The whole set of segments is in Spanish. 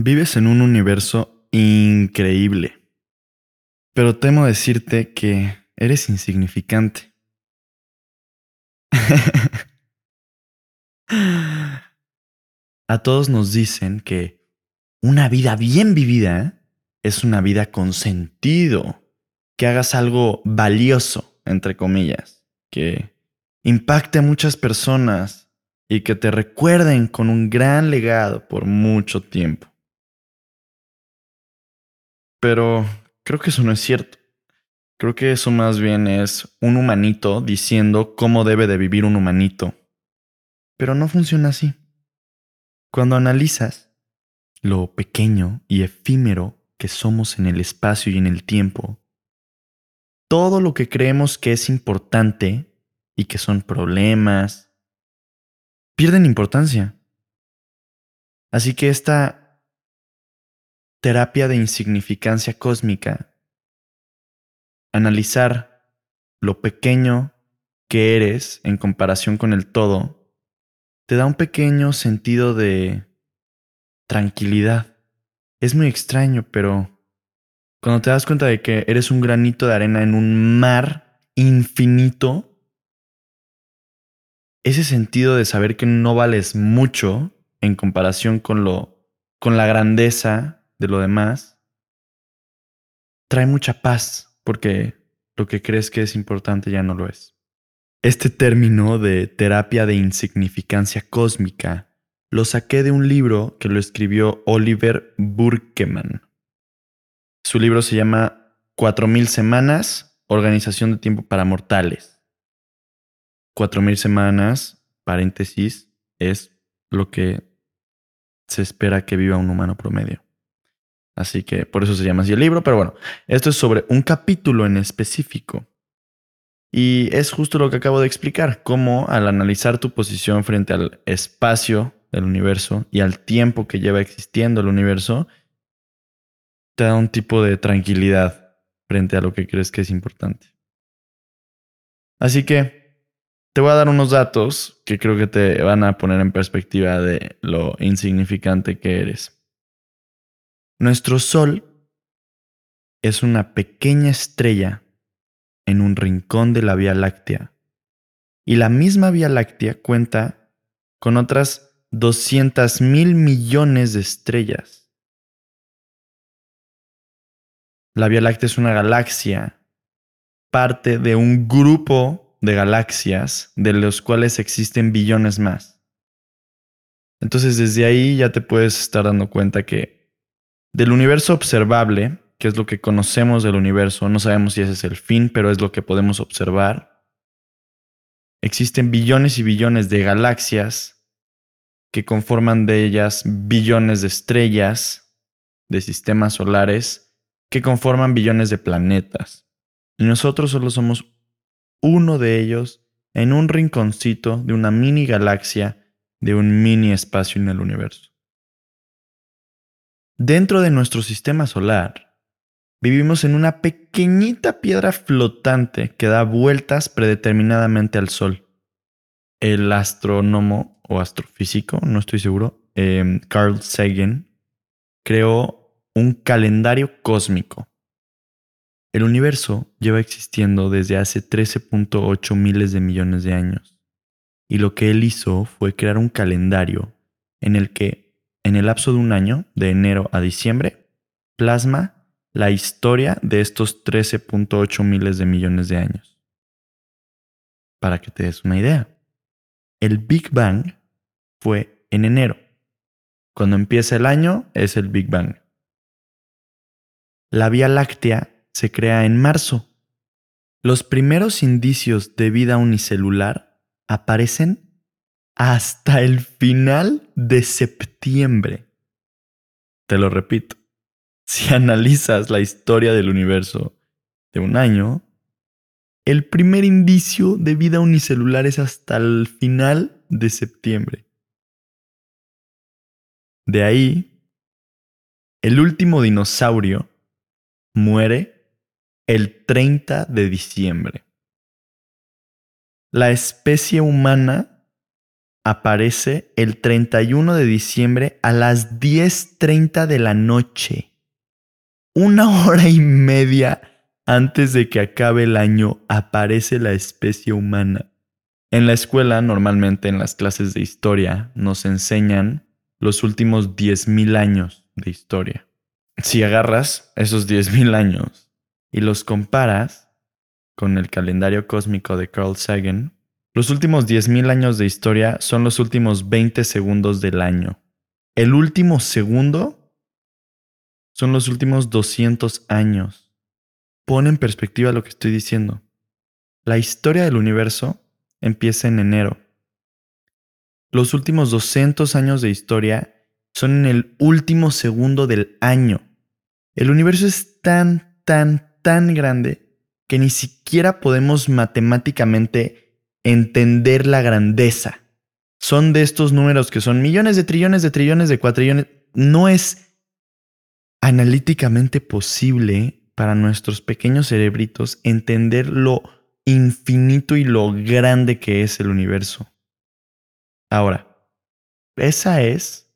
Vives en un universo increíble. Pero temo decirte que eres insignificante. A todos nos dicen que una vida bien vivida es una vida con sentido, que hagas algo valioso, entre comillas, que impacte a muchas personas y que te recuerden con un gran legado por mucho tiempo. Pero creo que eso no es cierto. Creo que eso más bien es un humanito diciendo cómo debe de vivir un humanito. Pero no funciona así. Cuando analizas lo pequeño y efímero que somos en el espacio y en el tiempo, todo lo que creemos que es importante y que son problemas, pierden importancia. Así que esta terapia de insignificancia cósmica, analizar lo pequeño que eres en comparación con el todo, te da un pequeño sentido de tranquilidad. Es muy extraño, pero cuando te das cuenta de que eres un granito de arena en un mar infinito, ese sentido de saber que no vales mucho en comparación con lo con la grandeza de lo demás, trae mucha paz porque lo que crees que es importante ya no lo es. Este término de terapia de insignificancia cósmica lo saqué de un libro que lo escribió Oliver Burkeman. Su libro se llama Cuatro mil semanas, Organización de Tiempo para Mortales. Cuatro mil semanas, paréntesis, es lo que se espera que viva un humano promedio. Así que por eso se llama así el libro, pero bueno, esto es sobre un capítulo en específico. Y es justo lo que acabo de explicar, cómo al analizar tu posición frente al espacio del universo y al tiempo que lleva existiendo el universo, te da un tipo de tranquilidad frente a lo que crees que es importante. Así que te voy a dar unos datos que creo que te van a poner en perspectiva de lo insignificante que eres. Nuestro Sol es una pequeña estrella en un rincón de la Vía Láctea. Y la misma Vía Láctea cuenta con otras 200 mil millones de estrellas. La Vía Láctea es una galaxia, parte de un grupo de galaxias de los cuales existen billones más. Entonces desde ahí ya te puedes estar dando cuenta que del universo observable, que es lo que conocemos del universo, no sabemos si ese es el fin, pero es lo que podemos observar. Existen billones y billones de galaxias que conforman de ellas billones de estrellas, de sistemas solares, que conforman billones de planetas. Y nosotros solo somos uno de ellos en un rinconcito de una mini galaxia de un mini espacio en el universo. Dentro de nuestro sistema solar, vivimos en una pequeñita piedra flotante que da vueltas predeterminadamente al Sol. El astrónomo o astrofísico, no estoy seguro, em, Carl Sagan, creó un calendario cósmico. El universo lleva existiendo desde hace 13.8 miles de millones de años. Y lo que él hizo fue crear un calendario en el que en el lapso de un año, de enero a diciembre, plasma la historia de estos 13.8 miles de millones de años. Para que te des una idea, el Big Bang fue en enero. Cuando empieza el año es el Big Bang. La Vía Láctea se crea en marzo. Los primeros indicios de vida unicelular aparecen hasta el final de septiembre. Te lo repito, si analizas la historia del universo de un año, el primer indicio de vida unicelular es hasta el final de septiembre. De ahí, el último dinosaurio muere el 30 de diciembre. La especie humana aparece el 31 de diciembre a las 10.30 de la noche. Una hora y media antes de que acabe el año aparece la especie humana. En la escuela, normalmente en las clases de historia, nos enseñan los últimos 10.000 años de historia. Si agarras esos 10.000 años y los comparas con el calendario cósmico de Carl Sagan, los últimos 10.000 años de historia son los últimos 20 segundos del año. El último segundo son los últimos 200 años. Pon en perspectiva lo que estoy diciendo. La historia del universo empieza en enero. Los últimos 200 años de historia son en el último segundo del año. El universo es tan, tan, tan grande que ni siquiera podemos matemáticamente entender la grandeza. Son de estos números que son millones de trillones de trillones de cuatrillones. No es analíticamente posible para nuestros pequeños cerebritos entender lo infinito y lo grande que es el universo. Ahora, esa es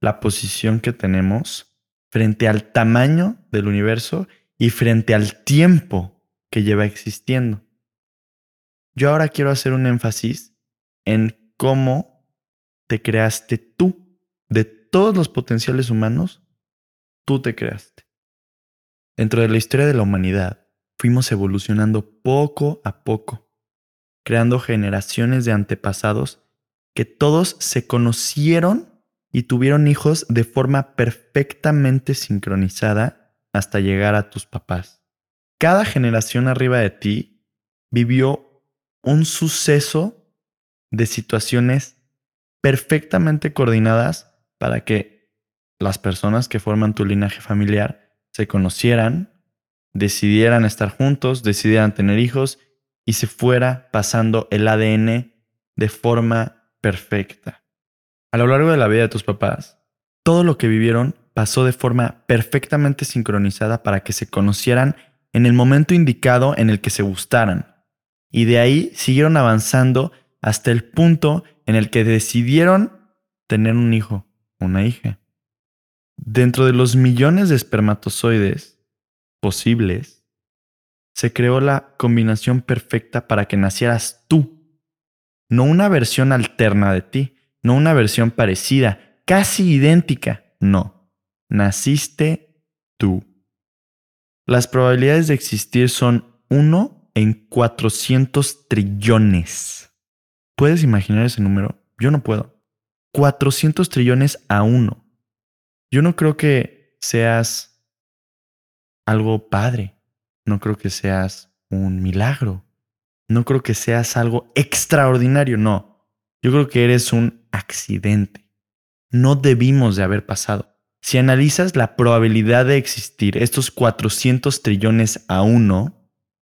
la posición que tenemos frente al tamaño del universo y frente al tiempo que lleva existiendo. Yo ahora quiero hacer un énfasis en cómo te creaste tú. De todos los potenciales humanos, tú te creaste. Dentro de la historia de la humanidad, fuimos evolucionando poco a poco, creando generaciones de antepasados que todos se conocieron y tuvieron hijos de forma perfectamente sincronizada hasta llegar a tus papás. Cada generación arriba de ti vivió un suceso de situaciones perfectamente coordinadas para que las personas que forman tu linaje familiar se conocieran, decidieran estar juntos, decidieran tener hijos y se fuera pasando el ADN de forma perfecta. A lo largo de la vida de tus papás, todo lo que vivieron pasó de forma perfectamente sincronizada para que se conocieran en el momento indicado en el que se gustaran. Y de ahí siguieron avanzando hasta el punto en el que decidieron tener un hijo, una hija. Dentro de los millones de espermatozoides posibles, se creó la combinación perfecta para que nacieras tú, no una versión alterna de ti, no una versión parecida, casi idéntica, no, naciste tú. Las probabilidades de existir son 1 en 400 trillones. ¿Puedes imaginar ese número? Yo no puedo. 400 trillones a uno. Yo no creo que seas algo padre. No creo que seas un milagro. No creo que seas algo extraordinario. No. Yo creo que eres un accidente. No debimos de haber pasado. Si analizas la probabilidad de existir estos 400 trillones a uno,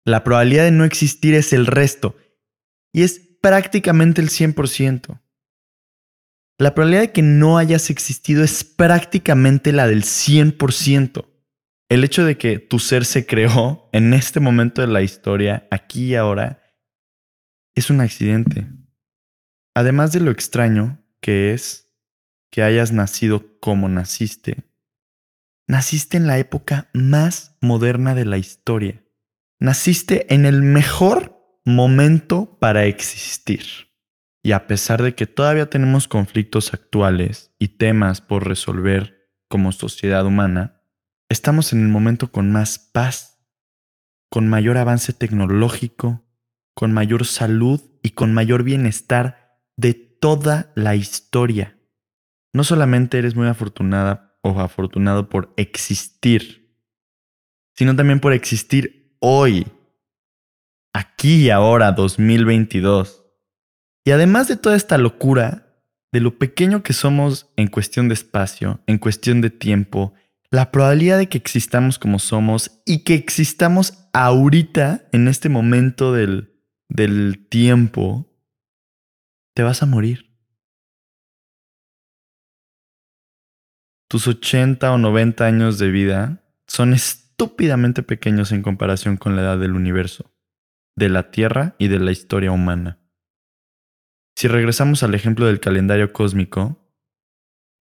la probabilidad de no existir es el resto y es prácticamente el 100%. La probabilidad de que no hayas existido es prácticamente la del 100%. El hecho de que tu ser se creó en este momento de la historia, aquí y ahora, es un accidente. Además de lo extraño que es que hayas nacido como naciste, naciste en la época más moderna de la historia. Naciste en el mejor momento para existir. Y a pesar de que todavía tenemos conflictos actuales y temas por resolver como sociedad humana, estamos en el momento con más paz, con mayor avance tecnológico, con mayor salud y con mayor bienestar de toda la historia. No solamente eres muy afortunada o afortunado por existir, sino también por existir hoy, aquí y ahora, 2022. Y además de toda esta locura, de lo pequeño que somos en cuestión de espacio, en cuestión de tiempo, la probabilidad de que existamos como somos y que existamos ahorita, en este momento del, del tiempo, te vas a morir. Tus 80 o 90 años de vida son estúpidamente pequeños en comparación con la edad del universo, de la Tierra y de la historia humana. Si regresamos al ejemplo del calendario cósmico,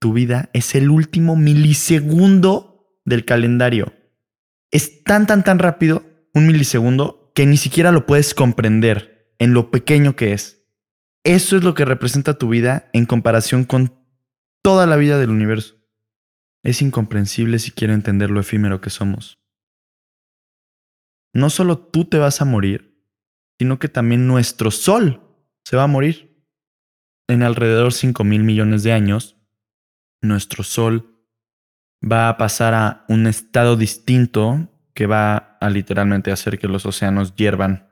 tu vida es el último milisegundo del calendario. Es tan, tan, tan rápido, un milisegundo, que ni siquiera lo puedes comprender en lo pequeño que es. Eso es lo que representa tu vida en comparación con toda la vida del universo. Es incomprensible si quiero entender lo efímero que somos. No solo tú te vas a morir, sino que también nuestro Sol se va a morir. En alrededor 5 mil millones de años, nuestro Sol va a pasar a un estado distinto que va a literalmente hacer que los océanos hiervan.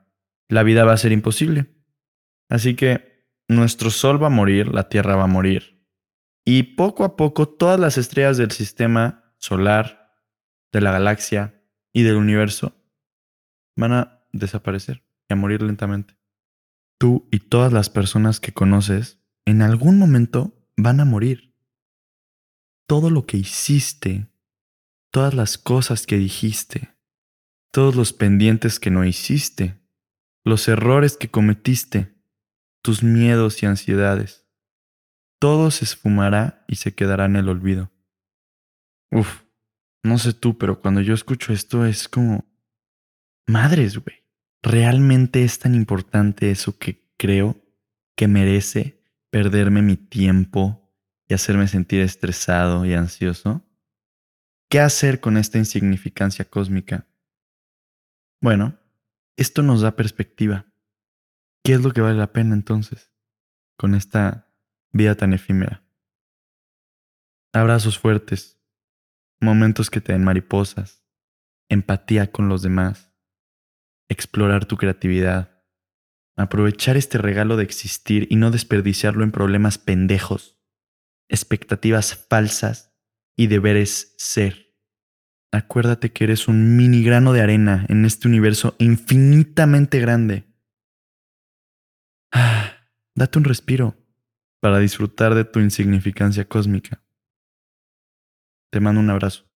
La vida va a ser imposible. Así que nuestro Sol va a morir, la Tierra va a morir. Y poco a poco todas las estrellas del sistema solar, de la galaxia y del universo van a desaparecer y a morir lentamente. Tú y todas las personas que conoces en algún momento van a morir. Todo lo que hiciste, todas las cosas que dijiste, todos los pendientes que no hiciste, los errores que cometiste, tus miedos y ansiedades, todo se esfumará y se quedará en el olvido. Uf, no sé tú, pero cuando yo escucho esto es como... Madres, güey. ¿Realmente es tan importante eso que creo que merece perderme mi tiempo y hacerme sentir estresado y ansioso? ¿Qué hacer con esta insignificancia cósmica? Bueno, esto nos da perspectiva. ¿Qué es lo que vale la pena entonces con esta vida tan efímera? Abrazos fuertes, momentos que te den mariposas, empatía con los demás, explorar tu creatividad, aprovechar este regalo de existir y no desperdiciarlo en problemas pendejos, expectativas falsas y deberes ser. Acuérdate que eres un mini grano de arena en este universo infinitamente grande. Ah, date un respiro para disfrutar de tu insignificancia cósmica. Te mando un abrazo.